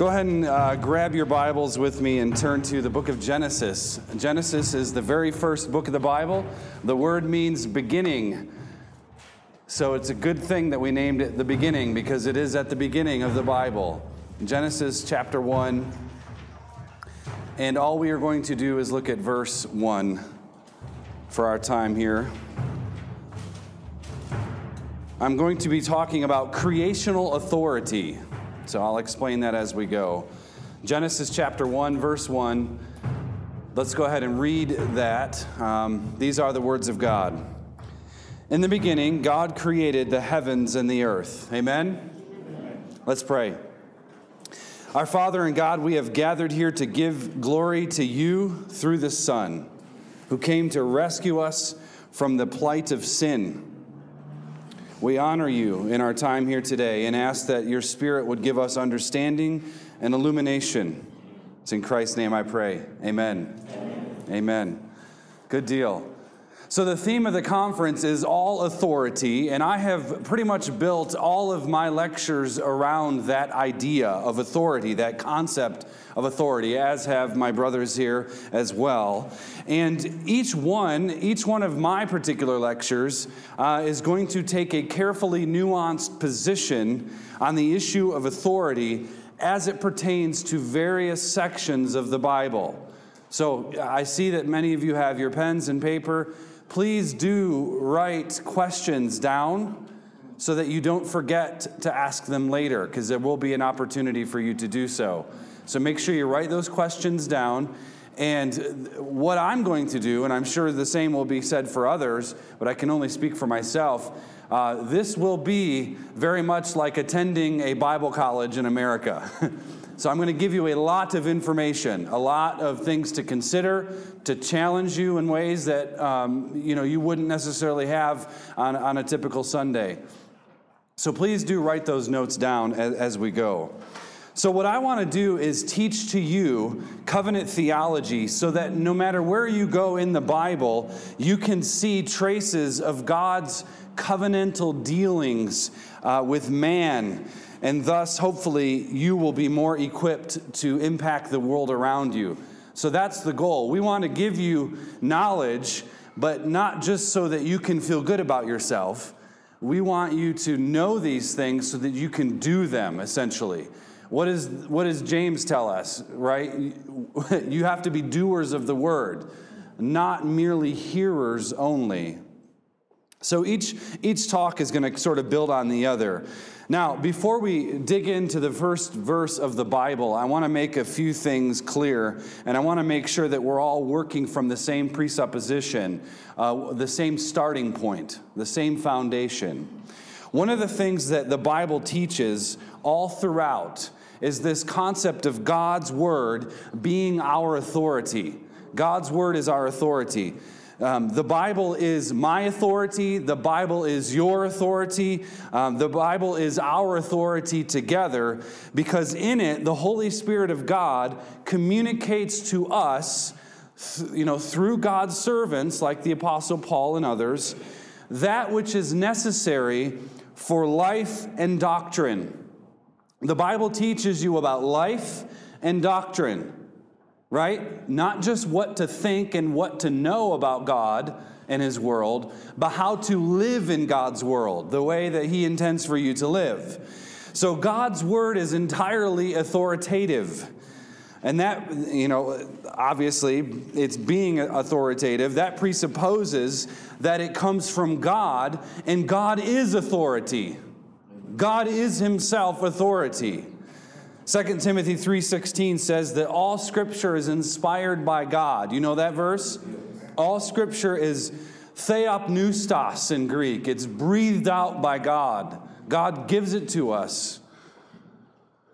Go ahead and uh, grab your Bibles with me and turn to the book of Genesis. Genesis is the very first book of the Bible. The word means beginning. So it's a good thing that we named it the beginning because it is at the beginning of the Bible. Genesis chapter 1. And all we are going to do is look at verse 1 for our time here. I'm going to be talking about creational authority. So I'll explain that as we go. Genesis chapter 1, verse 1. Let's go ahead and read that. Um, these are the words of God. In the beginning, God created the heavens and the earth. Amen? Amen? Let's pray. Our Father and God, we have gathered here to give glory to you through the Son, who came to rescue us from the plight of sin we honor you in our time here today and ask that your Spirit would give us understanding and illumination. It's in Christ's name I pray. Amen. Amen. Amen. Good deal. So, the theme of the conference is all authority, and I have pretty much built all of my lectures around that idea of authority, that concept of authority, as have my brothers here as well. And each one, each one of my particular lectures uh, is going to take a carefully nuanced position on the issue of authority as it pertains to various sections of the Bible. So, I see that many of you have your pens and paper please do write questions down so that you don't forget to ask them later, because there will be an opportunity for you to do so. So make sure you write those questions down. And what I'm going to do, and I'm sure the same will be said for others, but I can only speak for myself. Uh, this will be very much like attending a Bible college in America. So I'm going to give you a lot of information, a lot of things to consider, to challenge you in ways that um, you know you wouldn't necessarily have on, on a typical Sunday. So please do write those notes down as, as we go. So, what I want to do is teach to you covenant theology so that no matter where you go in the Bible, you can see traces of God's covenantal dealings uh, with man and thus, hopefully, you will be more equipped to impact the world around you. So that's the goal. We want to give you knowledge, but not just so that you can feel good about yourself. We want you to know these things so that you can do them, essentially. What, is, what does James tell us, right? You have to be doers of the word, not merely hearers only. So each, each talk is going to sort of build on the other. Now, before we dig into the first verse of the Bible, I want to make a few things clear, and I want to make sure that we're all working from the same presupposition, uh, the same starting point, the same foundation. One of the things that the Bible teaches all throughout is this concept of God's Word being our authority. God's Word is our authority. Um, the Bible is my authority. The Bible is your authority. Um, the Bible is our authority together because in it, the Holy Spirit of God communicates to us, th- you know, through God's servants like the Apostle Paul and others, that which is necessary for life and doctrine. The Bible teaches you about life and doctrine right? Not just what to think and what to know about God and His world, but how to live in God's world, the way that He intends for you to live. So God's word is entirely authoritative. And that, you know, obviously it's being authoritative. That presupposes that it comes from God, and God is authority. God is Himself authority. 2 Timothy 3:16 says that all scripture is inspired by God. You know that verse? All scripture is theopneustos in Greek. It's breathed out by God. God gives it to us.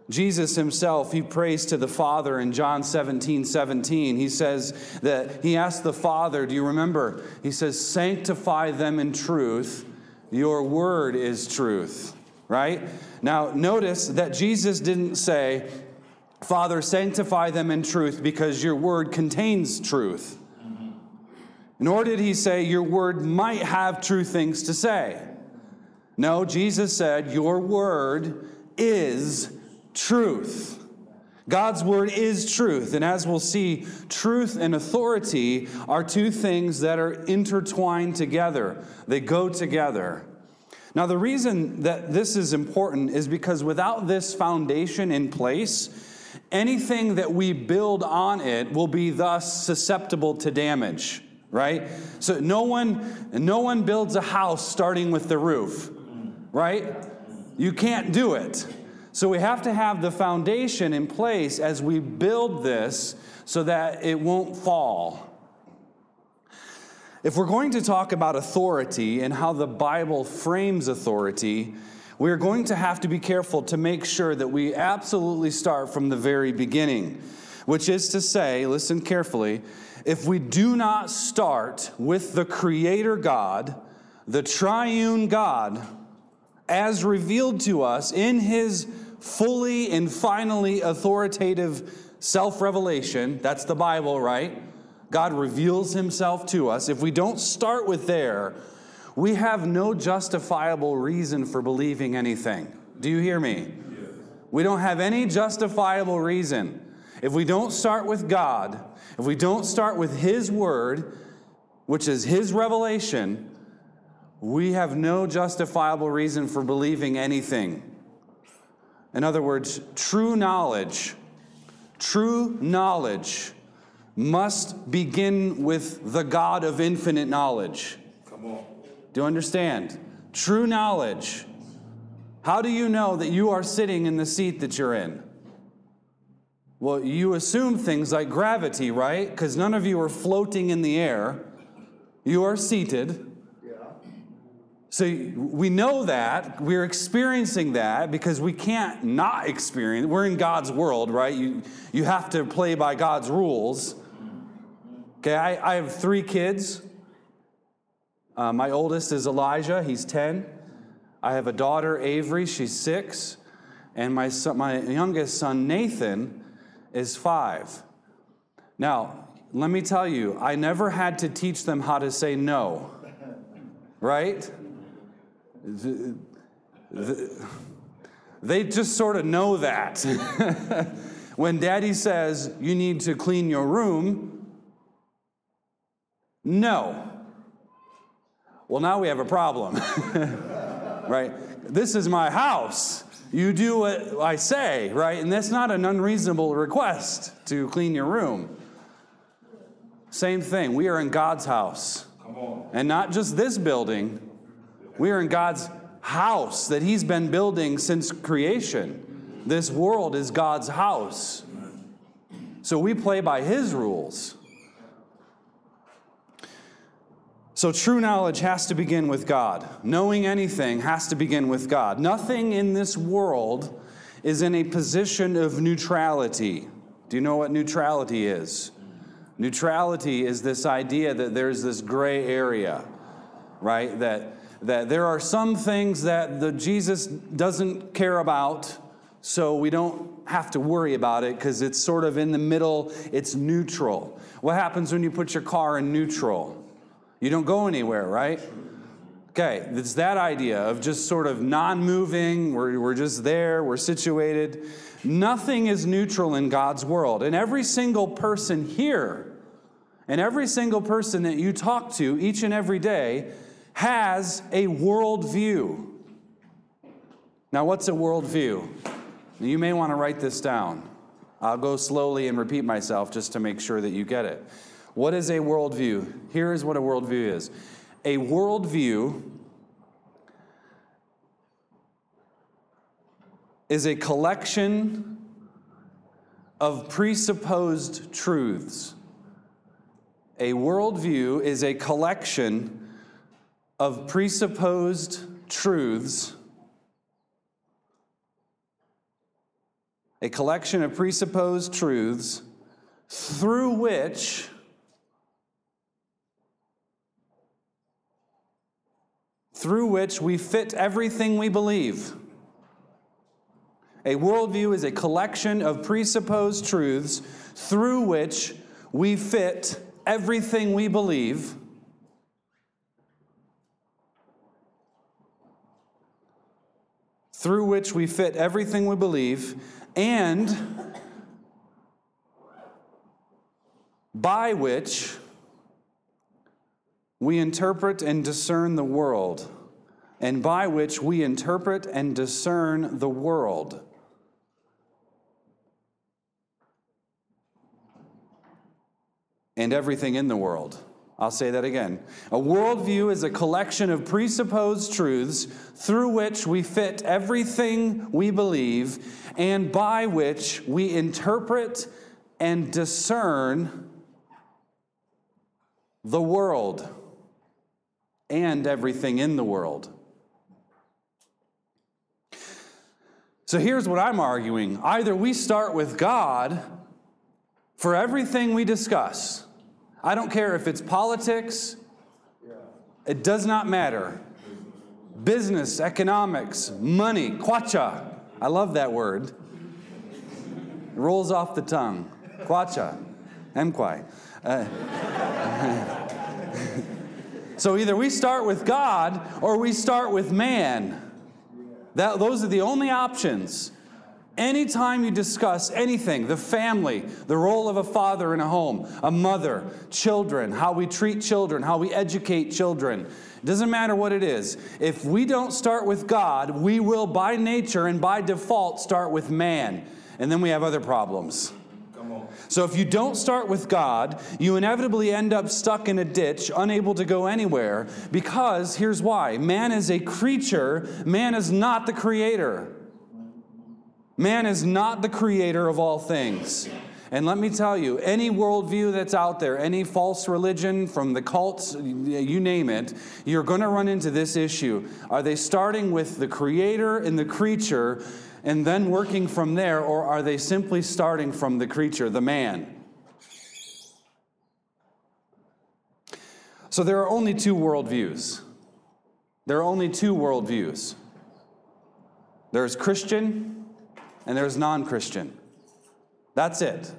Jesus himself, he prays to the Father in John 17 17. He says that he asked the Father, Do you remember? He says, Sanctify them in truth. Your word is truth, right? Now, notice that Jesus didn't say, Father, sanctify them in truth because your word contains truth. Nor did he say, Your word might have true things to say. No, Jesus said, Your word is truth. God's word is truth. And as we'll see, truth and authority are two things that are intertwined together, they go together. Now, the reason that this is important is because without this foundation in place, anything that we build on it will be thus susceptible to damage right? So no one no one builds a house starting with the roof right? You can't do it. So we have to have the foundation in place as we build this so that it won't fall if we're going to talk about authority and how the Bible frames authority, we're going to have to be careful to make sure that we absolutely start from the very beginning, which is to say, listen carefully, if we do not start with the Creator God, the triune God, as revealed to us in His fully and finally authoritative self revelation, that's the Bible, right? God reveals himself to us, if we don't start with there, we have no justifiable reason for believing anything. Do you hear me? Yes. We don't have any justifiable reason. If we don't start with God, if we don't start with His Word, which is His revelation, we have no justifiable reason for believing anything. In other words, true knowledge, true knowledge must begin with the God of infinite knowledge. Come on. Do you understand? True knowledge. How do you know that you are sitting in the seat that you're in? Well, you assume things like gravity, right? Because none of you are floating in the air. You are seated. Yeah. So we know that. We're experiencing that because we can't not experience. We're in God's world, right? You, you have to play by God's rules. Okay, I, I have three kids. Uh, my oldest is Elijah, he's 10. I have a daughter, Avery, she's six. And my, son, my youngest son, Nathan, is five. Now, let me tell you, I never had to teach them how to say no, right? The, the, they just sort of know that. when daddy says, you need to clean your room, no. Well, now we have a problem, right? This is my house. You do what I say, right? And that's not an unreasonable request to clean your room. Same thing. We are in God's house. And not just this building, we are in God's house that He's been building since creation. This world is God's house. So we play by His rules. So, true knowledge has to begin with God. Knowing anything has to begin with God. Nothing in this world is in a position of neutrality. Do you know what neutrality is? Neutrality is this idea that there's this gray area, right? That, that there are some things that the Jesus doesn't care about, so we don't have to worry about it because it's sort of in the middle, it's neutral. What happens when you put your car in neutral? You don't go anywhere, right? Okay, it's that idea of just sort of non moving, we're, we're just there, we're situated. Nothing is neutral in God's world. And every single person here, and every single person that you talk to each and every day, has a worldview. Now, what's a worldview? You may want to write this down. I'll go slowly and repeat myself just to make sure that you get it. What is a worldview? Here is what a worldview is a worldview is a collection of presupposed truths. A worldview is a collection of presupposed truths a collection of presupposed truths through which through which we fit everything we believe. A worldview is a collection of presupposed truths through which we fit everything we believe. Through which we fit everything we believe, and by which we interpret and discern the world, and by which we interpret and discern the world. And everything in the world. I'll say that again. A worldview is a collection of presupposed truths through which we fit everything we believe and by which we interpret and discern the world and everything in the world. So here's what I'm arguing either we start with God for everything we discuss. I don't care if it's politics, it does not matter. Business, economics, money, kwacha. I love that word. It rolls off the tongue. Kwacha. Mkwai. Uh, So either we start with God or we start with man. That, those are the only options. Anytime you discuss anything, the family, the role of a father in a home, a mother, children, how we treat children, how we educate children, it doesn't matter what it is. If we don't start with God, we will by nature and by default start with man. And then we have other problems. So if you don't start with God, you inevitably end up stuck in a ditch, unable to go anywhere, because here's why man is a creature, man is not the creator. Man is not the creator of all things. And let me tell you, any worldview that's out there, any false religion from the cults, you name it, you're going to run into this issue. Are they starting with the creator and the creature? And then working from there, or are they simply starting from the creature, the man? So there are only two worldviews. There are only two worldviews there's Christian and there's non Christian. That's it.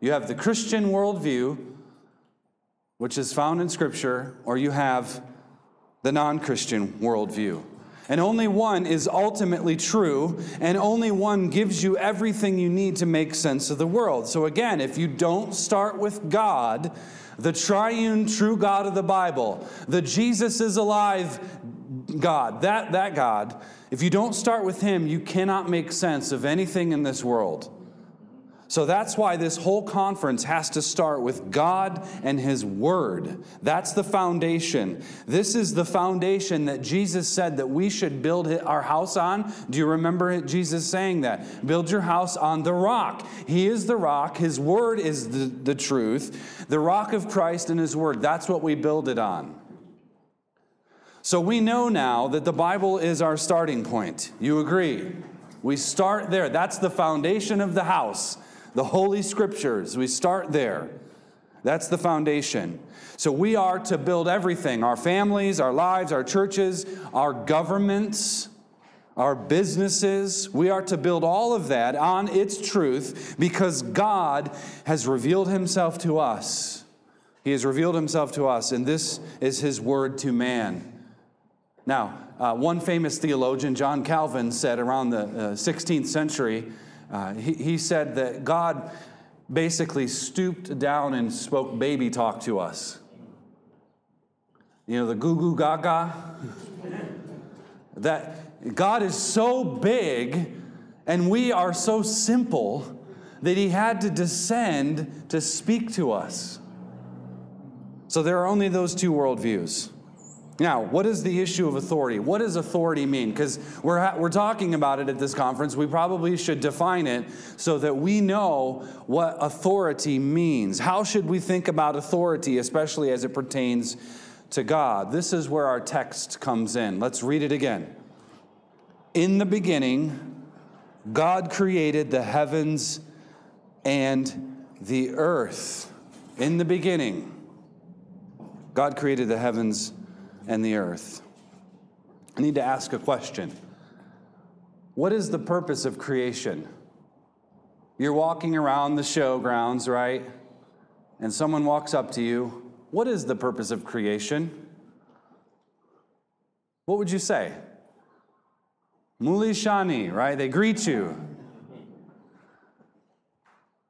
You have the Christian worldview, which is found in Scripture, or you have the non Christian worldview. And only one is ultimately true, and only one gives you everything you need to make sense of the world. So, again, if you don't start with God, the triune true God of the Bible, the Jesus is alive God, that, that God, if you don't start with Him, you cannot make sense of anything in this world. So that's why this whole conference has to start with God and His Word. That's the foundation. This is the foundation that Jesus said that we should build our house on. Do you remember Jesus saying that? Build your house on the rock. He is the rock, His Word is the, the truth, the rock of Christ and His Word. That's what we build it on. So we know now that the Bible is our starting point. You agree? We start there. That's the foundation of the house the Holy Scriptures. We start there. That's the foundation. So we are to build everything our families, our lives, our churches, our governments, our businesses. We are to build all of that on its truth because God has revealed himself to us. He has revealed himself to us, and this is his word to man. Now, uh, one famous theologian, John Calvin, said around the uh, 16th century, uh, he, he said that God basically stooped down and spoke baby talk to us. You know, the goo goo gaga. that God is so big and we are so simple that he had to descend to speak to us. So there are only those two worldviews. Now, what is the issue of authority? What does authority mean? Because we're, we're talking about it at this conference. We probably should define it so that we know what authority means. How should we think about authority, especially as it pertains to God? This is where our text comes in. Let's read it again. In the beginning God created the heavens and the earth. In the beginning, God created the heavens and the earth. I need to ask a question. What is the purpose of creation? You're walking around the showgrounds, right? And someone walks up to you. What is the purpose of creation? What would you say? Muli Shani, right? They greet you.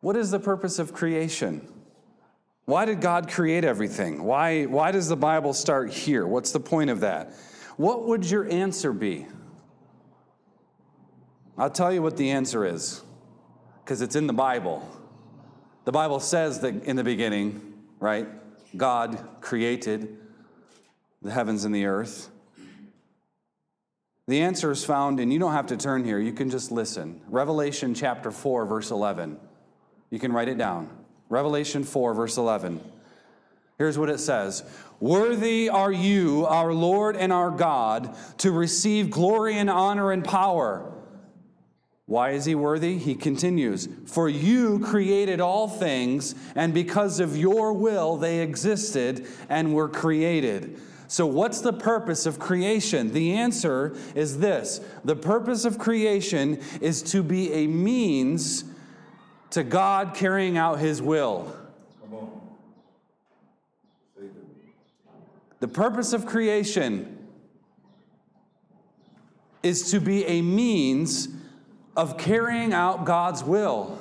What is the purpose of creation? Why did God create everything? Why, why does the Bible start here? What's the point of that? What would your answer be? I'll tell you what the answer is, because it's in the Bible. The Bible says that in the beginning, right, God created the heavens and the earth. The answer is found, and you don't have to turn here, you can just listen. Revelation chapter 4, verse 11. You can write it down. Revelation 4, verse 11. Here's what it says Worthy are you, our Lord and our God, to receive glory and honor and power. Why is he worthy? He continues, For you created all things, and because of your will they existed and were created. So, what's the purpose of creation? The answer is this the purpose of creation is to be a means to God carrying out his will. The purpose of creation is to be a means of carrying out God's will.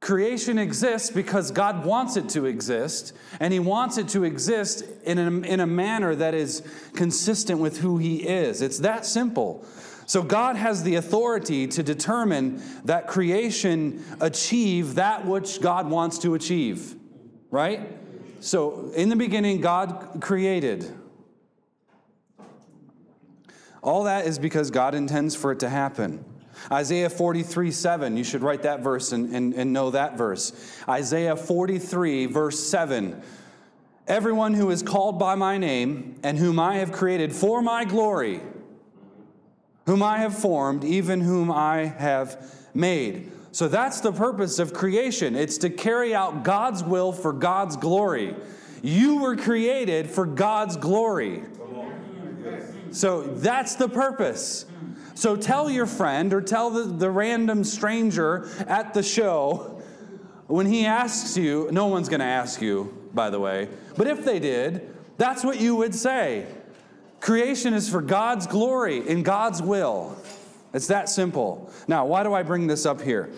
Creation exists because God wants it to exist, and He wants it to exist in a, in a manner that is consistent with who He is. It's that simple. So, God has the authority to determine that creation achieve that which God wants to achieve, right? So, in the beginning, God created. All that is because God intends for it to happen. Isaiah 43, 7, you should write that verse and, and, and know that verse. Isaiah 43, verse 7. Everyone who is called by my name and whom I have created for my glory, whom I have formed, even whom I have made. So that's the purpose of creation. It's to carry out God's will for God's glory. You were created for God's glory. So that's the purpose. So tell your friend or tell the, the random stranger at the show when he asks you, no one's going to ask you, by the way, but if they did, that's what you would say. Creation is for God's glory in God's will. It's that simple. Now, why do I bring this up here?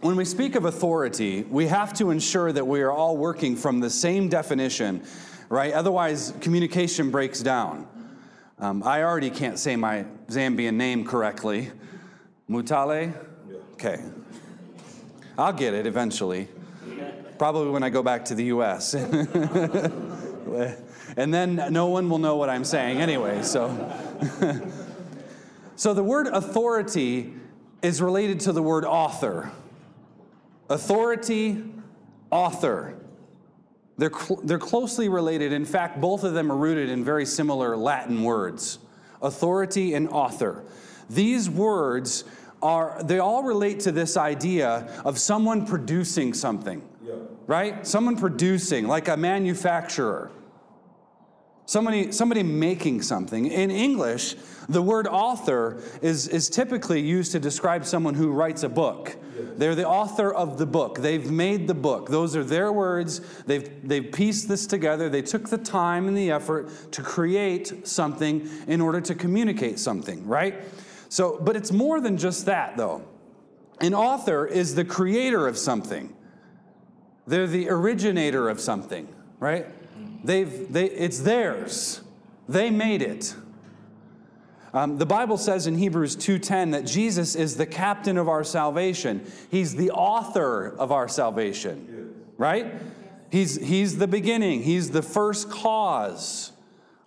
When we speak of authority, we have to ensure that we are all working from the same definition, right? Otherwise, communication breaks down. Um, I already can't say my Zambian name correctly. Mutale? Okay. I'll get it eventually. Probably when I go back to the US. and then no one will know what I'm saying anyway, so. so the word authority is related to the word author. Authority, author. They're, cl- they're closely related. In fact, both of them are rooted in very similar Latin words authority and author. These words are, they all relate to this idea of someone producing something, yeah. right? Someone producing, like a manufacturer. Somebody, somebody making something. In English, the word author is, is typically used to describe someone who writes a book. They're the author of the book. They've made the book. Those are their words. They've, they've pieced this together. They took the time and the effort to create something in order to communicate something, right? So, but it's more than just that, though. An author is the creator of something. They're the originator of something, right? They've, they, it's theirs. They made it. Um, the Bible says in Hebrews 2:10 that Jesus is the captain of our salvation. He's the author of our salvation, right? He's, he's the beginning. He's the first cause.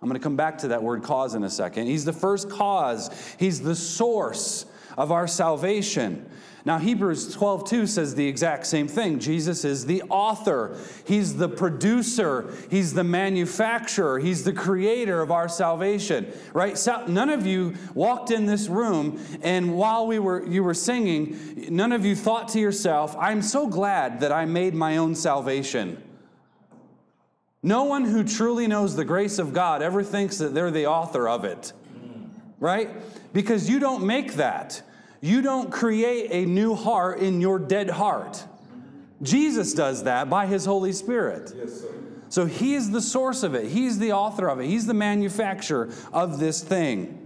I'm going to come back to that word cause in a second. He's the first cause. He's the source of our salvation. Now, Hebrews 12 2 says the exact same thing. Jesus is the author, He's the producer, He's the manufacturer, He's the creator of our salvation, right? So none of you walked in this room, and while we were, you were singing, none of you thought to yourself, I'm so glad that I made my own salvation. No one who truly knows the grace of God ever thinks that they're the author of it, right? Because you don't make that. You don't create a new heart in your dead heart. Jesus does that by his Holy Spirit. Yes, so he is the source of it, he's the author of it, he's the manufacturer of this thing.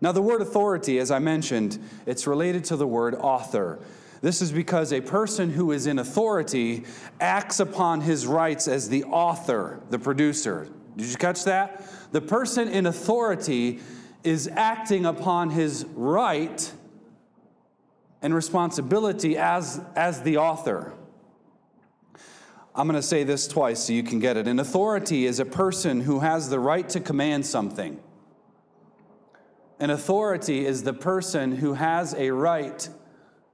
Now, the word authority, as I mentioned, it's related to the word author. This is because a person who is in authority acts upon his rights as the author, the producer. Did you catch that? The person in authority is acting upon his right and responsibility as, as the author. I'm going to say this twice so you can get it. An authority is a person who has the right to command something. An authority is the person who has a right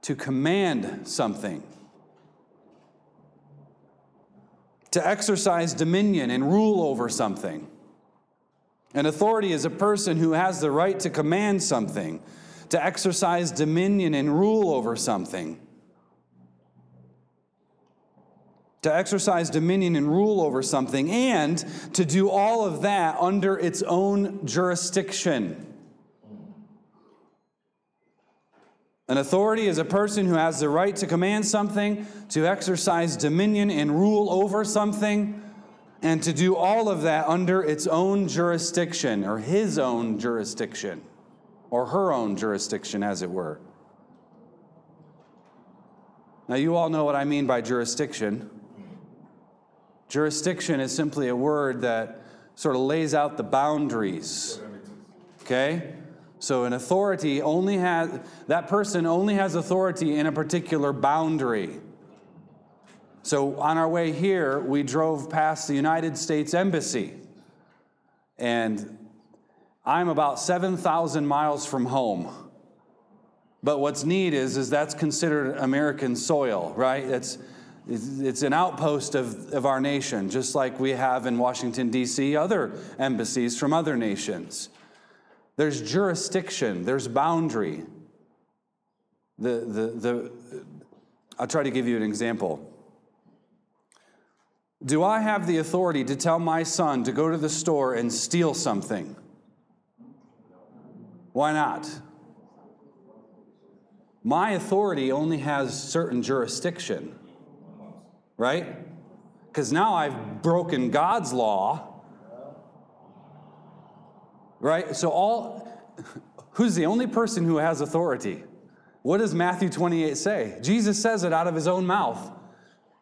to command something. To exercise dominion and rule over something. An authority is a person who has the right to command something, to exercise dominion and rule over something. To exercise dominion and rule over something, and to do all of that under its own jurisdiction. An authority is a person who has the right to command something, to exercise dominion and rule over something and to do all of that under its own jurisdiction, or his own jurisdiction, or her own jurisdiction, as it were. Now, you all know what I mean by jurisdiction. Jurisdiction is simply a word that sort of lays out the boundaries. Okay? So, an authority only has, that person only has authority in a particular boundary. So on our way here, we drove past the United States Embassy. And I'm about 7,000 miles from home. But what's neat is, is that's considered American soil, right? It's, it's an outpost of, of our nation, just like we have in Washington, D.C., other embassies from other nations. There's jurisdiction, there's boundary. The, the, the, I'll try to give you an example. Do I have the authority to tell my son to go to the store and steal something? Why not? My authority only has certain jurisdiction, right? Because now I've broken God's law, right? So, all who's the only person who has authority? What does Matthew 28 say? Jesus says it out of his own mouth.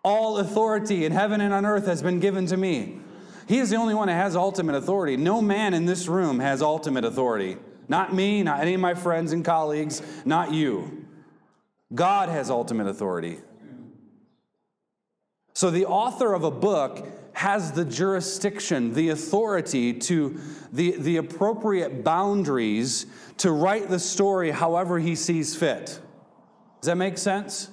All authority in heaven and on earth has been given to me. He is the only one that has ultimate authority. No man in this room has ultimate authority. Not me, not any of my friends and colleagues, not you. God has ultimate authority. So the author of a book has the jurisdiction, the authority to the, the appropriate boundaries to write the story however he sees fit. Does that make sense?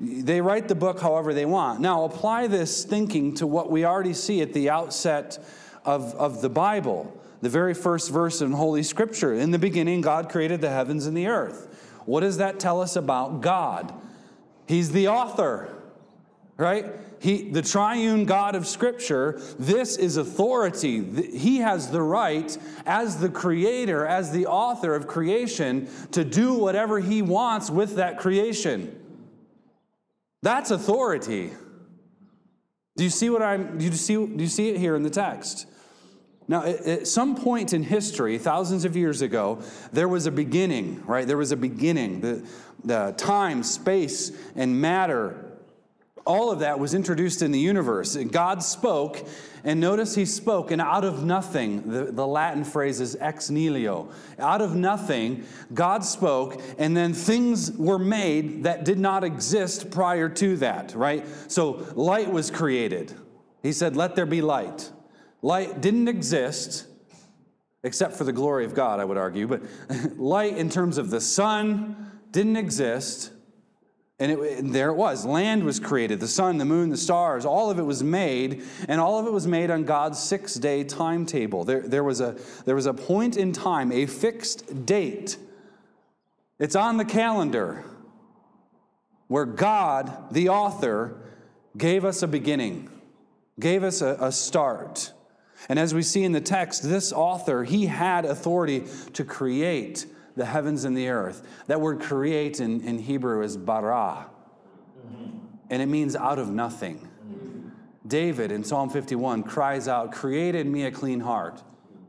They write the book however they want. Now, apply this thinking to what we already see at the outset of, of the Bible, the very first verse in Holy Scripture. In the beginning, God created the heavens and the earth. What does that tell us about God? He's the author, right? He, the triune God of Scripture, this is authority. He has the right, as the creator, as the author of creation, to do whatever he wants with that creation. That's authority. Do you see what I'm do you see do you see it here in the text? Now, at some point in history, thousands of years ago, there was a beginning, right? There was a beginning. The, the time, space, and matter all of that was introduced in the universe. God spoke, and notice he spoke, and out of nothing, the, the Latin phrase is ex nihilo. Out of nothing, God spoke, and then things were made that did not exist prior to that, right? So light was created. He said, Let there be light. Light didn't exist except for the glory of God, I would argue. But light, in terms of the sun, didn't exist. And, it, and, there it was. Land was created. The sun, the moon, the stars, all of it was made, and all of it was made on God's six day timetable. There, there, was a, there was a point in time, a fixed date. It's on the calendar where God, the author, gave us a beginning, gave us a, a start. And as we see in the text, this author, he had authority to create the heavens and the earth. That word create in, in Hebrew is bara, mm-hmm. and it means out of nothing. Mm-hmm. David in Psalm 51 cries out, Created me a clean heart.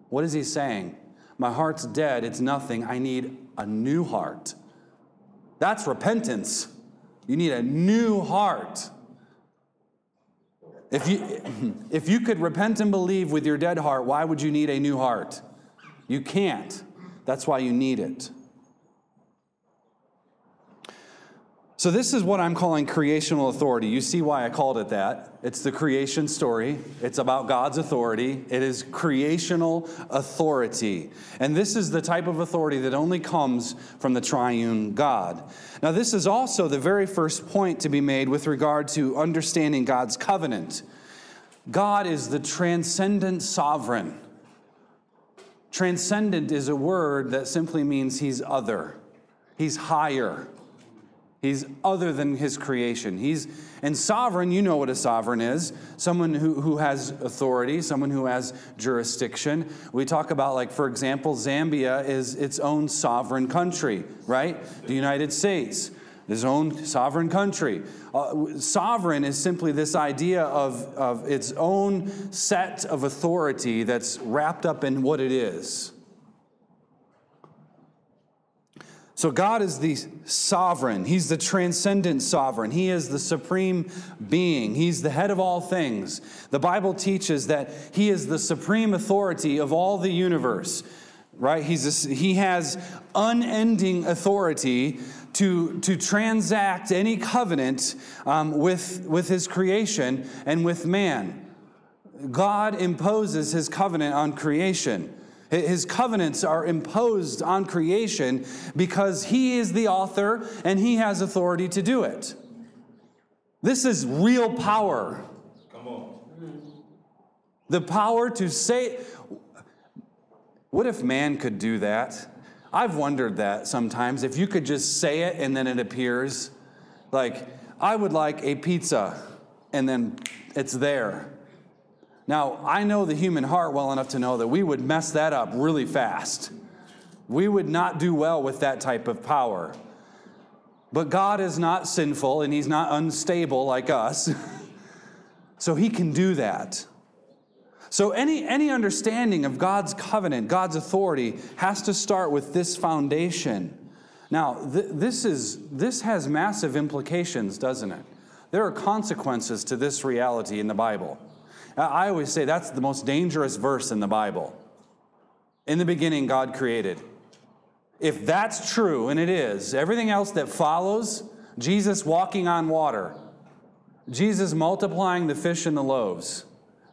What is he saying? My heart's dead, it's nothing. I need a new heart. That's repentance. You need a new heart. If you, if you could repent and believe with your dead heart, why would you need a new heart? You can't. That's why you need it. So, this is what I'm calling creational authority. You see why I called it that. It's the creation story, it's about God's authority. It is creational authority. And this is the type of authority that only comes from the triune God. Now, this is also the very first point to be made with regard to understanding God's covenant. God is the transcendent sovereign. Transcendent is a word that simply means he's other, he's higher. He's other than his creation. He's and sovereign, you know what a sovereign is. Someone who, who has authority, someone who has jurisdiction. We talk about, like, for example, Zambia is its own sovereign country, right? The United States, its own sovereign country. Uh, sovereign is simply this idea of, of its own set of authority that's wrapped up in what it is. So, God is the sovereign. He's the transcendent sovereign. He is the supreme being. He's the head of all things. The Bible teaches that He is the supreme authority of all the universe, right? He's a, he has unending authority to, to transact any covenant um, with, with His creation and with man. God imposes His covenant on creation. His covenants are imposed on creation because he is the author and he has authority to do it. This is real power. Come on. The power to say, what if man could do that? I've wondered that sometimes. If you could just say it and then it appears, like, I would like a pizza, and then it's there. Now, I know the human heart well enough to know that we would mess that up really fast. We would not do well with that type of power. But God is not sinful and He's not unstable like us. so He can do that. So, any, any understanding of God's covenant, God's authority, has to start with this foundation. Now, th- this, is, this has massive implications, doesn't it? There are consequences to this reality in the Bible. I always say that's the most dangerous verse in the Bible. In the beginning, God created. If that's true, and it is, everything else that follows, Jesus walking on water, Jesus multiplying the fish and the loaves,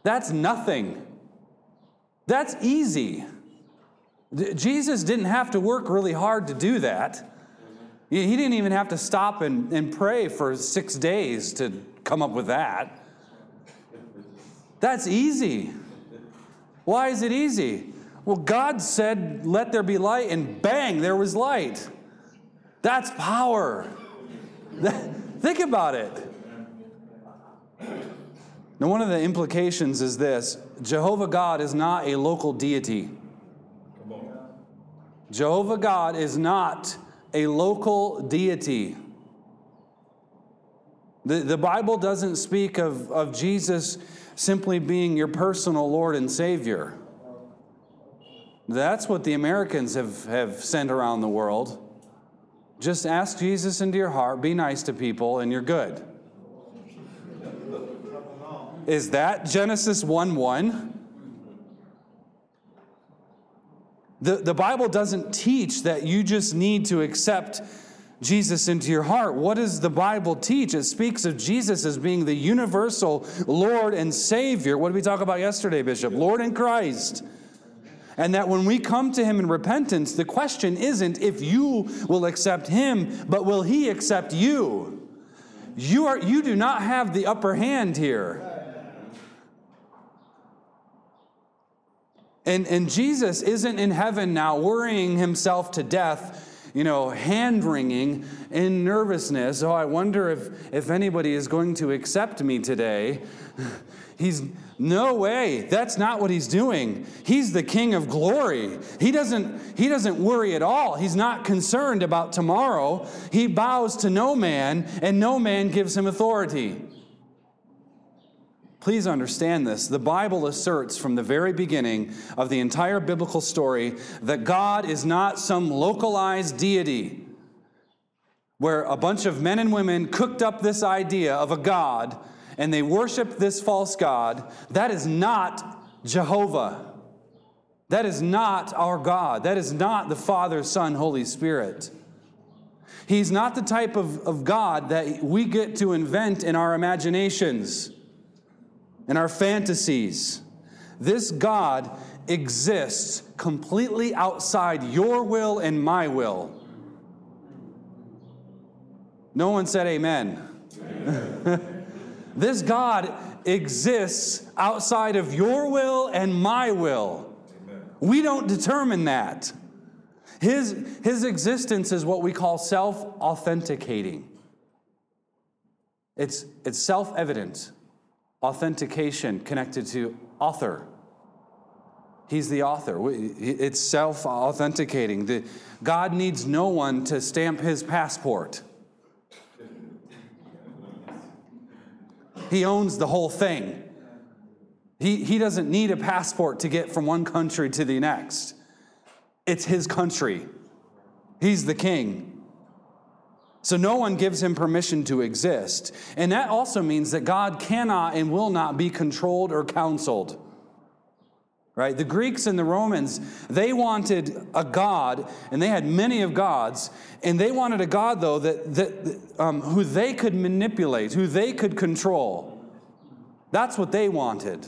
that's nothing. That's easy. Jesus didn't have to work really hard to do that. He didn't even have to stop and, and pray for six days to come up with that. That's easy. Why is it easy? Well, God said, Let there be light, and bang, there was light. That's power. Think about it. Now, one of the implications is this Jehovah God is not a local deity. Jehovah God is not a local deity. The, the Bible doesn't speak of, of Jesus simply being your personal Lord and Savior. That's what the Americans have, have sent around the world. Just ask Jesus into your heart, be nice to people, and you're good. Is that Genesis 1 1? The, the Bible doesn't teach that you just need to accept Jesus into your heart. What does the Bible teach? It speaks of Jesus as being the universal Lord and Savior. What did we talk about yesterday, Bishop? Lord and Christ. And that when we come to Him in repentance, the question isn't if you will accept Him, but will He accept you? You, are, you do not have the upper hand here. And, and Jesus isn't in heaven now worrying himself to death, you know, hand wringing in nervousness. Oh, I wonder if, if anybody is going to accept me today. He's no way. That's not what he's doing. He's the king of glory. He doesn't he doesn't worry at all. He's not concerned about tomorrow. He bows to no man and no man gives him authority. Please understand this. The Bible asserts from the very beginning of the entire biblical story that God is not some localized deity where a bunch of men and women cooked up this idea of a God and they worshiped this false God, that is not Jehovah. That is not our God. That is not the Father, Son, Holy Spirit. He's not the type of, of God that we get to invent in our imaginations, in our fantasies. This God exists completely outside your will and my will. No one said amen. amen. This God exists outside of your will and my will. Amen. We don't determine that. His, his existence is what we call self authenticating. It's, it's self evident authentication connected to author. He's the author. It's self authenticating. God needs no one to stamp his passport. He owns the whole thing. He, he doesn't need a passport to get from one country to the next. It's his country. He's the king. So no one gives him permission to exist. And that also means that God cannot and will not be controlled or counseled. Right? The Greeks and the Romans, they wanted a God, and they had many of gods, and they wanted a God, though, that, that um, who they could manipulate, who they could control. That's what they wanted.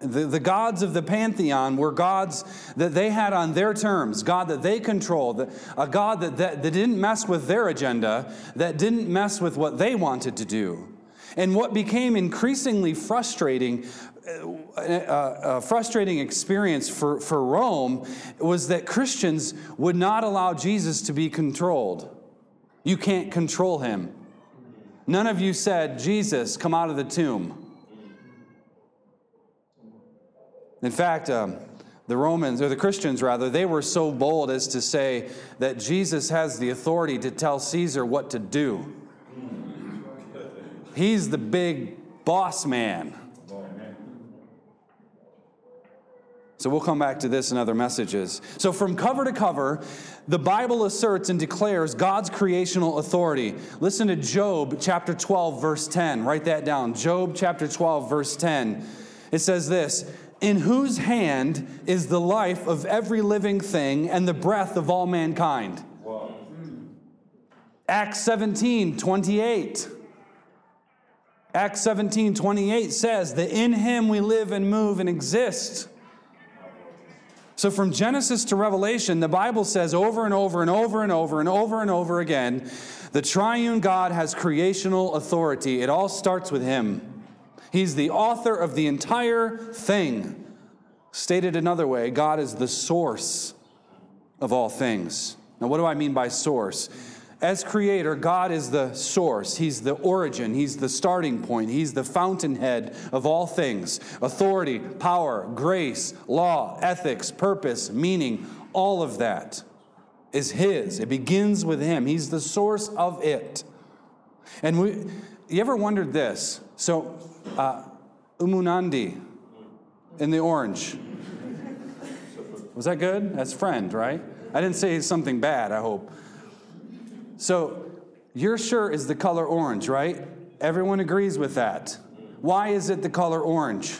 The, the gods of the pantheon were gods that they had on their terms, God that they controlled, a God that, that, that didn't mess with their agenda, that didn't mess with what they wanted to do. And what became increasingly frustrating a, a, frustrating experience for, for Rome was that Christians would not allow Jesus to be controlled. You can't control him. None of you said, Jesus, come out of the tomb. In fact, um, the Romans, or the Christians rather, they were so bold as to say that Jesus has the authority to tell Caesar what to do. He's the big boss man. So we'll come back to this in other messages. So, from cover to cover, the Bible asserts and declares God's creational authority. Listen to Job chapter 12, verse 10. Write that down. Job chapter 12, verse 10. It says this In whose hand is the life of every living thing and the breath of all mankind? Acts 17, 28. Acts 17, 28 says that in him we live and move and exist. So, from Genesis to Revelation, the Bible says over and over and over and over and over and over again the triune God has creational authority. It all starts with Him. He's the author of the entire thing. Stated another way, God is the source of all things. Now, what do I mean by source? As creator, God is the source. He's the origin. He's the starting point. He's the fountainhead of all things authority, power, grace, law, ethics, purpose, meaning, all of that is His. It begins with Him. He's the source of it. And we, you ever wondered this? So, uh, Umunandi in the orange. Was that good? That's friend, right? I didn't say something bad, I hope. So, your shirt is the color orange, right? Everyone agrees with that. Why is it the color orange?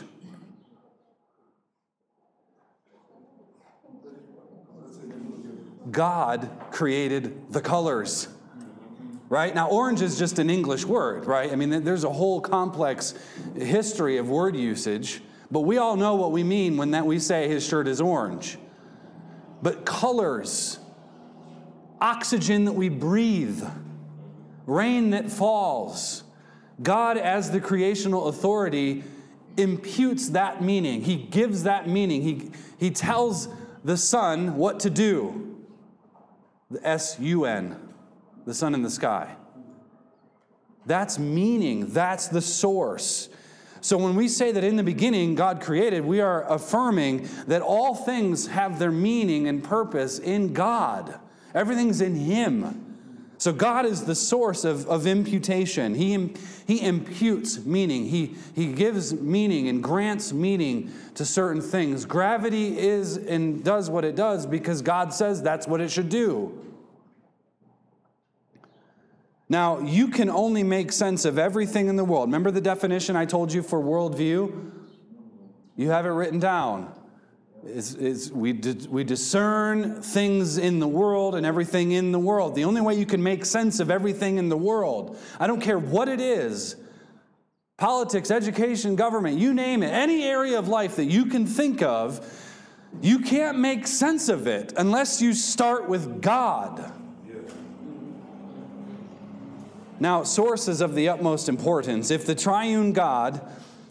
God created the colors. Right? Now, orange is just an English word, right? I mean, there's a whole complex history of word usage. But we all know what we mean when that we say his shirt is orange. But colors, oxygen that we breathe, rain that falls, God, as the creational authority, imputes that meaning. He gives that meaning. He, he tells the sun what to do. The S U N, the sun in the sky. That's meaning, that's the source. So when we say that in the beginning God created, we are affirming that all things have their meaning and purpose in God. Everything's in Him. So God is the source of, of imputation. He, he imputes meaning. He, he gives meaning and grants meaning to certain things. Gravity is and does what it does because God says that's what it should do. Now, you can only make sense of everything in the world. Remember the definition I told you for worldview? You have it written down. We, we discern things in the world and everything in the world. The only way you can make sense of everything in the world, I don't care what it is politics, education, government, you name it, any area of life that you can think of, you can't make sense of it unless you start with God. Now, sources of the utmost importance. If the triune God,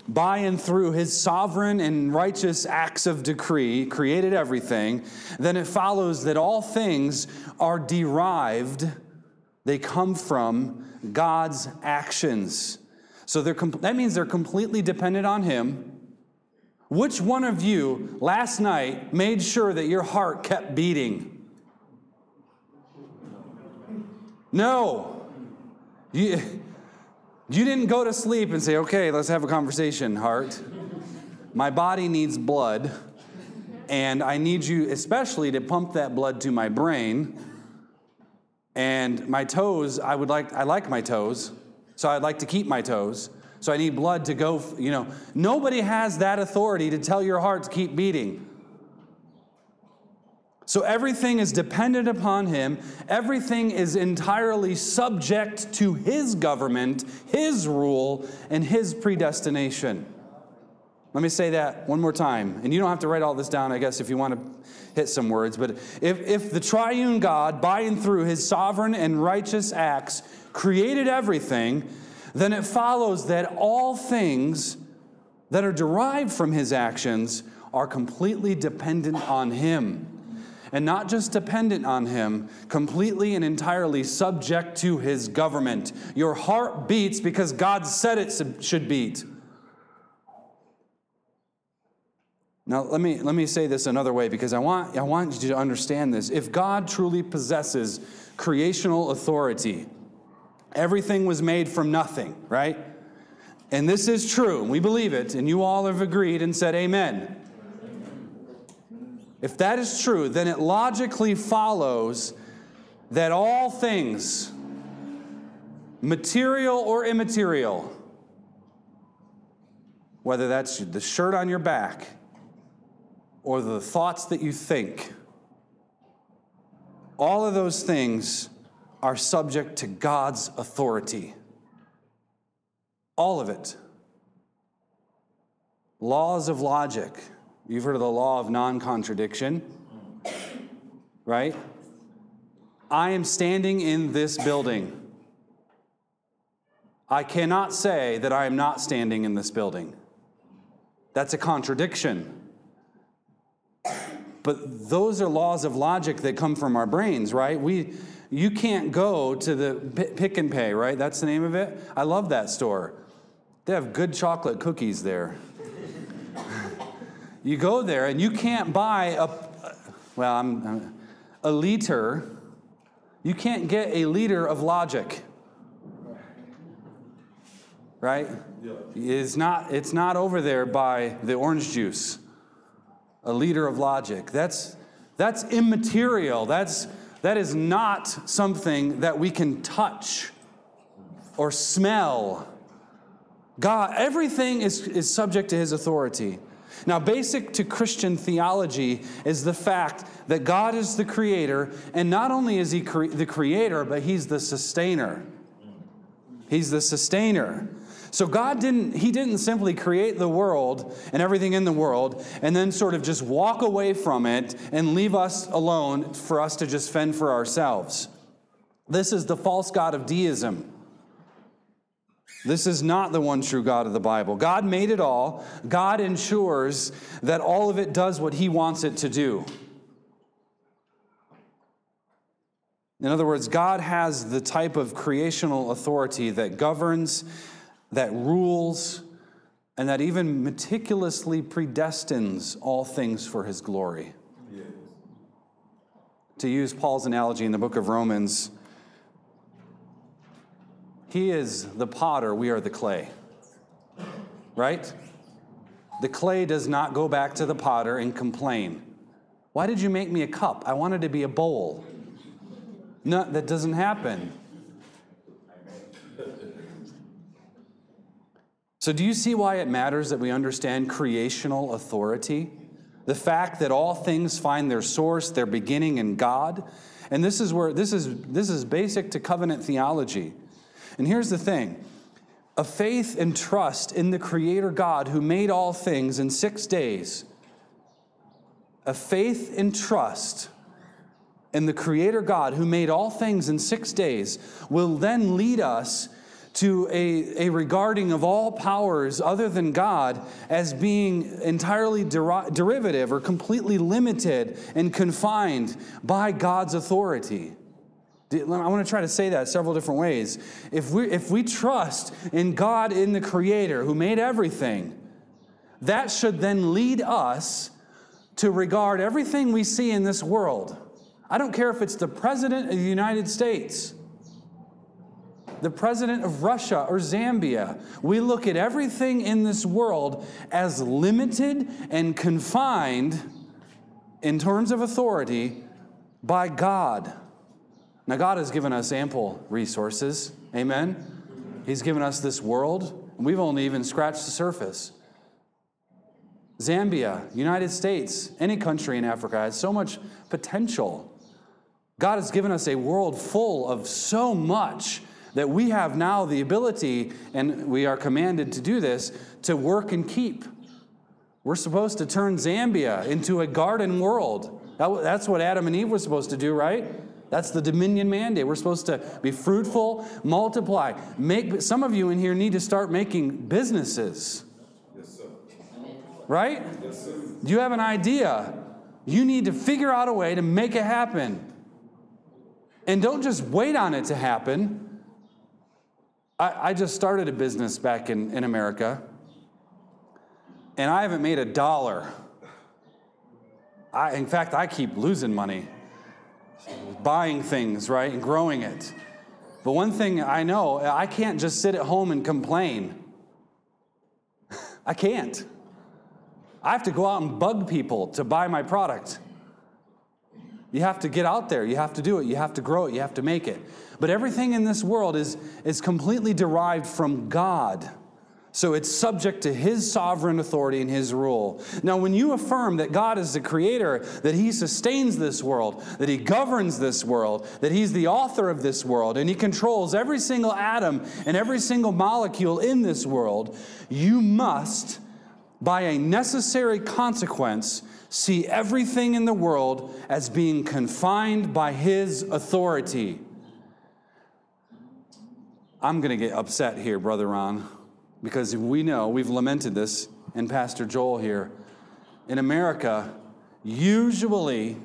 by and through his sovereign and righteous acts of decree, created everything, then it follows that all things are derived, they come from God's actions. So that means they're completely dependent on him. Which one of you last night made sure that your heart kept beating? No. You, you didn't go to sleep and say, okay, let's have a conversation, heart. My body needs blood, and I need you especially to pump that blood to my brain. And my toes, I would like, I like my toes, so I'd like to keep my toes. So I need blood to go, you know. Nobody has that authority to tell your heart to keep beating. So everything is dependent upon him. Everything is entirely subject to his government, his rule, and his predestination. Let me say that one more time. And you don't have to write all this down, I guess, if you want to hit some words. But if, if the triune God, by and through his sovereign and righteous acts, created everything, then it follows that all things that are derived from his actions are completely dependent on him and not just dependent on Him, completely and entirely subject to His government. Your heart beats because God said it should beat. Now, let me, let me say this another way because I want, I want you to understand this. If God truly possesses creational authority, everything was made from nothing, right? And this is true, we believe it, and you all have agreed and said amen. If that is true, then it logically follows that all things, material or immaterial, whether that's the shirt on your back or the thoughts that you think, all of those things are subject to God's authority. All of it. Laws of logic You've heard of the law of non contradiction, right? I am standing in this building. I cannot say that I am not standing in this building. That's a contradiction. But those are laws of logic that come from our brains, right? We, you can't go to the Pick n Pay, right? That's the name of it. I love that store. They have good chocolate cookies there. You go there and you can't buy a, well, I'm, a liter. You can't get a liter of logic. Right? Yeah. It's not, it's not over there by the orange juice. A liter of logic. That's, that's immaterial. That's, that is not something that we can touch or smell. God, everything is, is subject to his authority. Now, basic to Christian theology is the fact that God is the creator, and not only is He cre- the creator, but He's the sustainer. He's the sustainer. So God didn't he didn't simply create the world and everything in the world and then sort of just walk away from it and leave us alone for us to just fend for ourselves. This is the false god of deism. This is not the one true God of the Bible. God made it all. God ensures that all of it does what he wants it to do. In other words, God has the type of creational authority that governs, that rules, and that even meticulously predestines all things for his glory. Yes. To use Paul's analogy in the book of Romans, he is the potter, we are the clay. Right? The clay does not go back to the potter and complain. Why did you make me a cup? I wanted to be a bowl. No, that doesn't happen. So, do you see why it matters that we understand creational authority? The fact that all things find their source, their beginning in God. And this is where this is this is basic to covenant theology. And here's the thing. A faith and trust in the creator God who made all things in 6 days. A faith and trust in the Creator God who made all things in six days will then lead us to a, a regarding of all powers other than God as being entirely der- derivative or completely limited and confined by God's authority. I want to try to say that several different ways. If we, if we trust in God, in the Creator who made everything, that should then lead us to regard everything we see in this world I don't care if it's the President of the United States, the President of Russia or Zambia. We look at everything in this world as limited and confined in terms of authority by God. Now, God has given us ample resources. Amen. He's given us this world, and we've only even scratched the surface. Zambia, United States, any country in Africa has so much potential. God has given us a world full of so much that we have now the ability, and we are commanded to do this, to work and keep. We're supposed to turn Zambia into a garden world. that's what Adam and Eve were supposed to do, right? That's the dominion mandate. We're supposed to be fruitful, multiply. Make some of you in here need to start making businesses. Yes, right? Yes, you have an idea. You need to figure out a way to make it happen. And don't just wait on it to happen. I, I just started a business back in, in America, and I haven't made a dollar. I, in fact, I keep losing money buying things, right, and growing it. But one thing I know, I can't just sit at home and complain. I can't. I have to go out and bug people to buy my product. You have to get out there. You have to do it. You have to grow it. You have to make it. But everything in this world is, is completely derived from God. So it's subject to His sovereign authority and His rule. Now, when you affirm that God is the creator, that He sustains this world, that He governs this world, that He's the author of this world, and He controls every single atom and every single molecule in this world, you must, by a necessary consequence, see everything in the world as being confined by his authority. I'm going to get upset here, Brother Ron, because we know, we've lamented this, and Pastor Joel here. In America, usually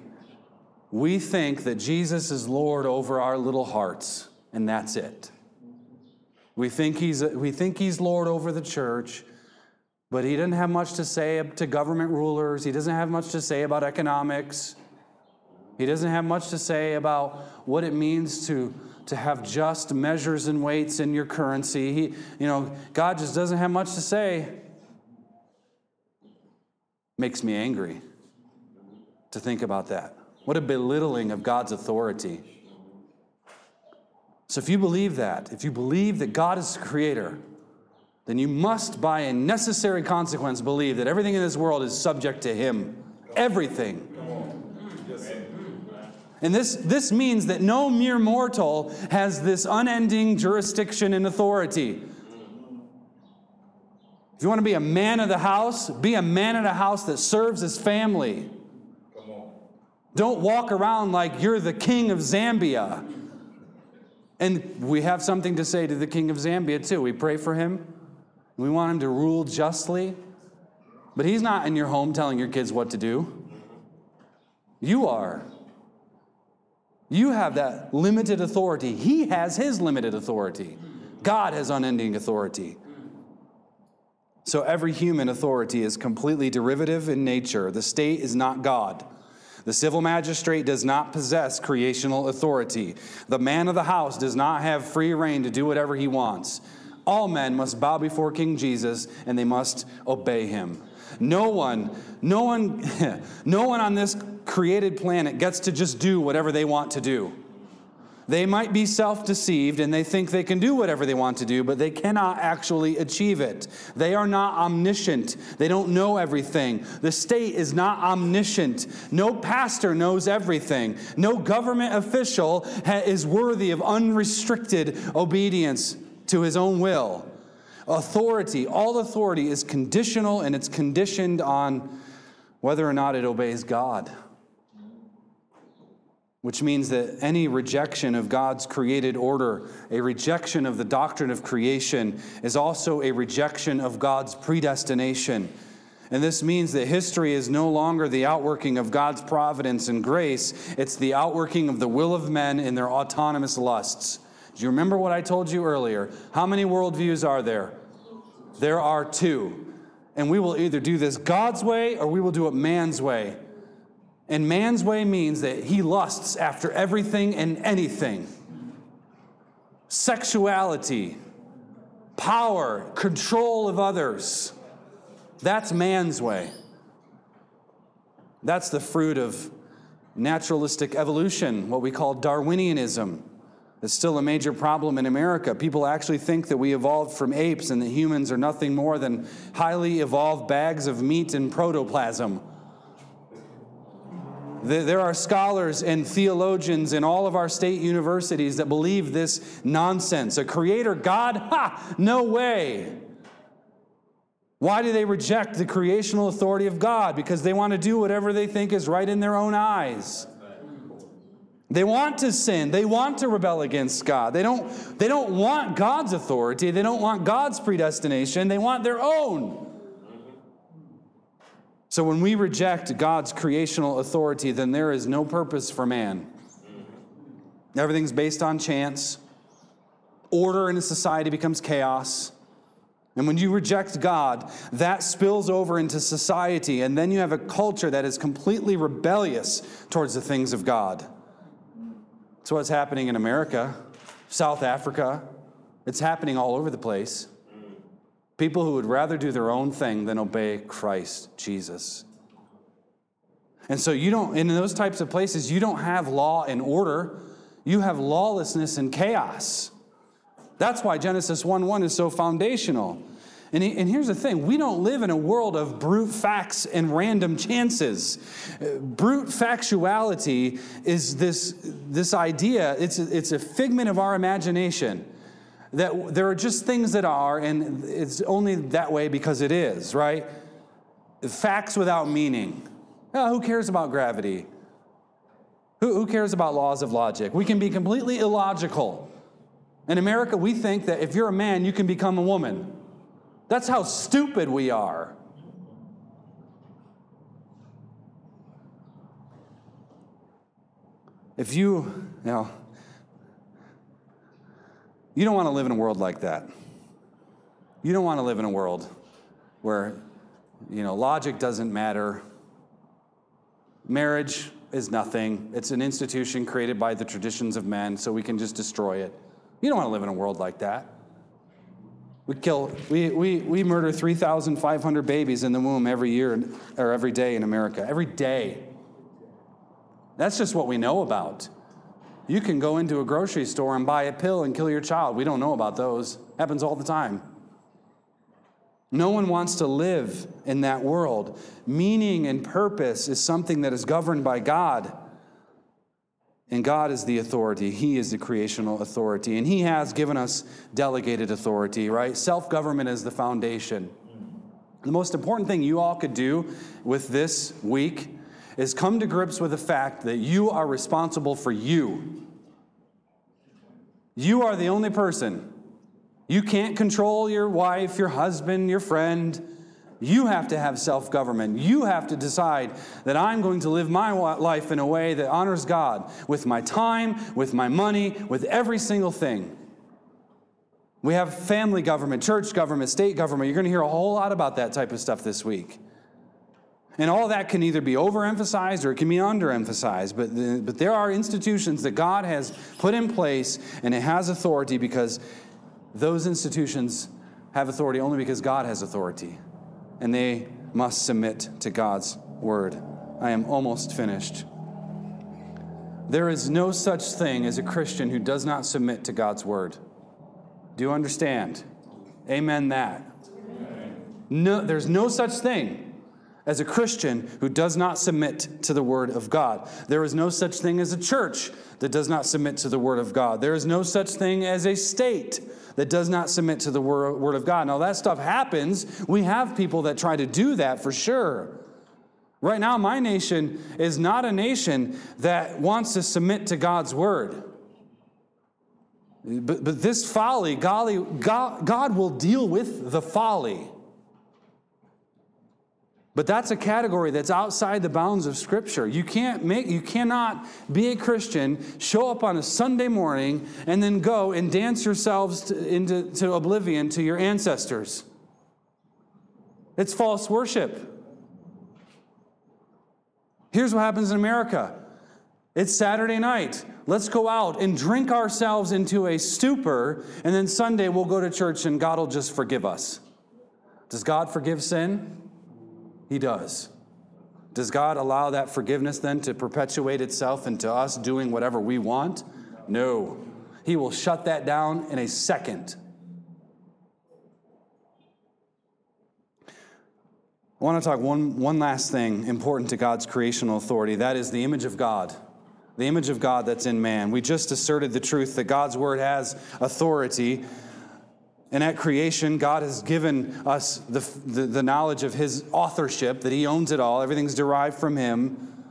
we think that Jesus is Lord over our little hearts, and that's it. We think he's, we think he's Lord over the church. But he doesn't have much to say to government rulers. He doesn't have much to say about economics. He doesn't have much to say about what it means to, to have just measures and weights in your currency. He, you know, God just doesn't have much to say. Makes me angry to think about that. What a belittling of God's authority. So, if you believe that, if you believe that God is the creator, then you must, by a necessary consequence, believe that everything in this world is subject to Him. Everything. And this, this means that no mere mortal has this unending jurisdiction and authority. If you want to be a man of the house, be a man of the house that serves his family. Don't walk around like you're the king of Zambia. And we have something to say to the king of Zambia, too. We pray for him. We want him to rule justly. But he's not in your home telling your kids what to do. You are. You have that limited authority. He has his limited authority. God has unending authority. So every human authority is completely derivative in nature. The state is not God. The civil magistrate does not possess creational authority. The man of the house does not have free reign to do whatever he wants. All men must bow before King Jesus and they must obey him. No one, no one, no one on this created planet gets to just do whatever they want to do. They might be self deceived and they think they can do whatever they want to do, but they cannot actually achieve it. They are not omniscient. They don't know everything. The state is not omniscient. No pastor knows everything. No government official is worthy of unrestricted obedience to his own will. Authority, all authority is conditional and it's conditioned on whether or not it obeys God which means that any rejection of God's created order, a rejection of the doctrine of creation, is also a rejection of God's predestination. And this means that history is no longer the outworking of God's providence and grace, it's the outworking of the will of men in their autonomous lusts. Do you remember what I told you earlier? How many worldviews are there? There are two. And we will either do this God's way or we will do it man's way. And man's way means that he lusts after everything and anything sexuality, power, control of others. That's man's way. That's the fruit of naturalistic evolution, what we call Darwinianism. It's still a major problem in America. People actually think that we evolved from apes and that humans are nothing more than highly evolved bags of meat and protoplasm. There are scholars and theologians in all of our state universities that believe this nonsense. A creator God? Ha! No way. Why do they reject the creational authority of God? Because they want to do whatever they think is right in their own eyes. They want to sin. They want to rebel against God. They don't, they don't want God's authority. They don't want God's predestination. They want their own. So when we reject God's creational authority, then there is no purpose for man. Everything's based on chance. Order in a society becomes chaos. And when you reject God, that spills over into society, and then you have a culture that is completely rebellious towards the things of God. That's what's happening in America, South Africa. It's happening all over the place. People who would rather do their own thing than obey Christ Jesus. And so you don't, in those types of places, you don't have law and order. You have lawlessness and chaos. That's why Genesis 1 1 is so foundational. And, and here's the thing we don't live in a world of brute facts and random chances. Uh, brute factuality is this, this idea, it's a, it's a figment of our imagination that there are just things that are, and it's only that way because it is, right? Facts without meaning. Who cares about gravity? Who, who cares about laws of logic? We can be completely illogical. In America, we think that if you're a man, you can become a woman. That's how stupid we are. If you, you know, you don't want to live in a world like that. You don't want to live in a world where, you know, logic doesn't matter. Marriage is nothing. It's an institution created by the traditions of men, so we can just destroy it. You don't want to live in a world like that. We kill, we, we, we murder 3,500 babies in the womb every year or every day in America. Every day. That's just what we know about. You can go into a grocery store and buy a pill and kill your child. We don't know about those. Happens all the time. No one wants to live in that world. Meaning and purpose is something that is governed by God. And God is the authority. He is the creational authority. And He has given us delegated authority, right? Self government is the foundation. The most important thing you all could do with this week is come to grips with the fact that you are responsible for you. You are the only person. You can't control your wife, your husband, your friend. You have to have self government. You have to decide that I'm going to live my life in a way that honors God with my time, with my money, with every single thing. We have family government, church government, state government. You're going to hear a whole lot about that type of stuff this week. And all that can either be overemphasized or it can be underemphasized. But, the, but there are institutions that God has put in place and it has authority because those institutions have authority only because God has authority. And they must submit to God's word. I am almost finished. There is no such thing as a Christian who does not submit to God's word. Do you understand? Amen that. No, there's no such thing as a Christian who does not submit to the Word of God. There is no such thing as a church that does not submit to the Word of God. There is no such thing as a state that does not submit to the Word of God. Now, that stuff happens. We have people that try to do that for sure. Right now, my nation is not a nation that wants to submit to God's Word. But, but this folly, golly, God, God will deal with the folly. But that's a category that's outside the bounds of Scripture. You can't make, you cannot be a Christian, show up on a Sunday morning, and then go and dance yourselves to, into to oblivion to your ancestors. It's false worship. Here's what happens in America. It's Saturday night. Let's go out and drink ourselves into a stupor, and then Sunday we'll go to church and God will just forgive us. Does God forgive sin? He does. Does God allow that forgiveness then to perpetuate itself into us doing whatever we want? No. He will shut that down in a second. I want to talk one, one last thing important to God's creational authority. That is the image of God. The image of God that's in man. We just asserted the truth that God's word has authority and at creation, God has given us the, the, the, knowledge of His authorship, that He owns it all, everything's derived from Him.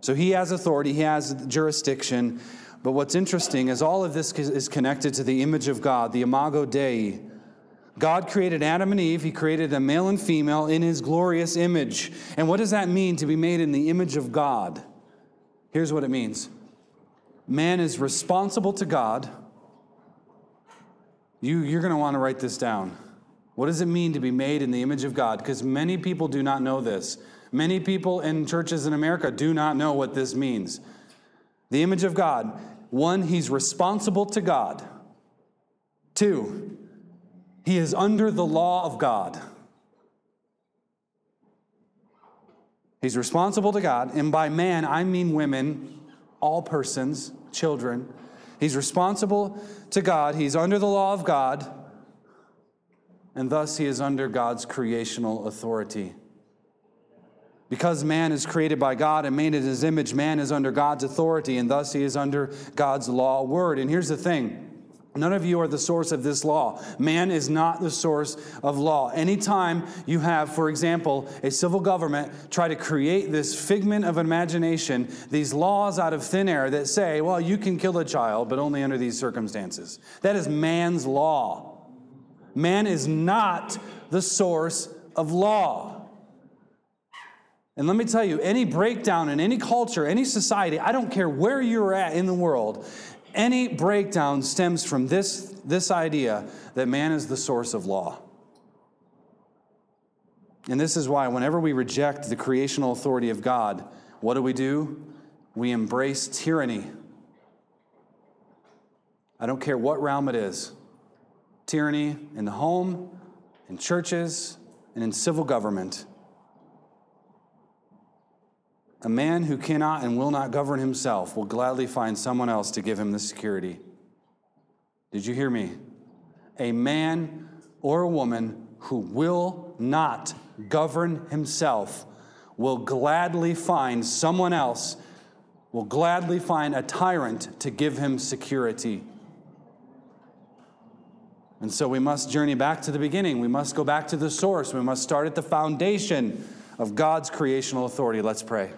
So He has authority, He has jurisdiction. But what's interesting is all of this is connected to the image of God, the imago Dei. God created Adam and Eve, He created a male and female in His glorious image. And what does that mean to be made in the image of God? Here's what it means man is responsible to God you, you're going to want to write this down. What does it mean to be made in the image of God? Because many people do not know this. Many people in churches in America do not know what this means. The image of God one, he's responsible to God. Two, he is under the law of God. He's responsible to God, and by man, I mean women, all persons, children. He's responsible to God, he's under the law of God, and thus he is under God's creational authority. Because man is created by God and made in his image, man is under God's authority, and thus he is under God's law word. And here's the thing None of you are the source of this law. Man is not the source of law. Anytime you have, for example, a civil government try to create this figment of imagination, these laws out of thin air that say, well, you can kill a child, but only under these circumstances. That is man's law. Man is not the source of law. And let me tell you, any breakdown in any culture, any society, I don't care where you're at in the world, any breakdown stems from this, this idea that man is the source of law. And this is why, whenever we reject the creational authority of God, what do we do? We embrace tyranny. I don't care what realm it is tyranny in the home, in churches, and in civil government. A man who cannot and will not govern himself will gladly find someone else to give him the security. Did you hear me? A man or a woman who will not govern himself will gladly find someone else, will gladly find a tyrant to give him security. And so we must journey back to the beginning. We must go back to the source. We must start at the foundation of God's creational authority. Let's pray.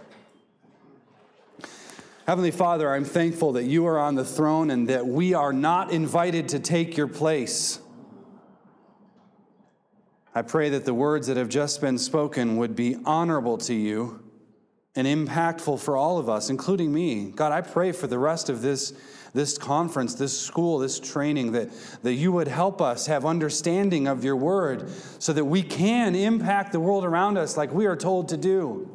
Heavenly Father, I'm thankful that you are on the throne and that we are not invited to take your place. I pray that the words that have just been spoken would be honorable to you and impactful for all of us, including me. God, I pray for the rest of this, this conference, this school, this training, that, that you would help us have understanding of your word so that we can impact the world around us like we are told to do.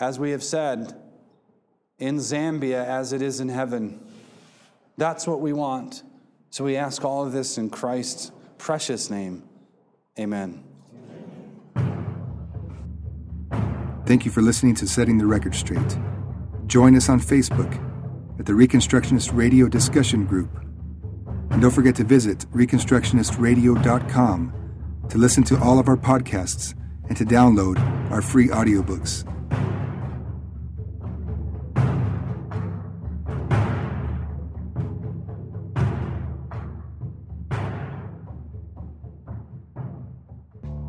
As we have said, in Zambia as it is in heaven. That's what we want. So we ask all of this in Christ's precious name. Amen. Thank you for listening to Setting the Record Straight. Join us on Facebook at the Reconstructionist Radio Discussion Group. And don't forget to visit ReconstructionistRadio.com to listen to all of our podcasts and to download our free audiobooks.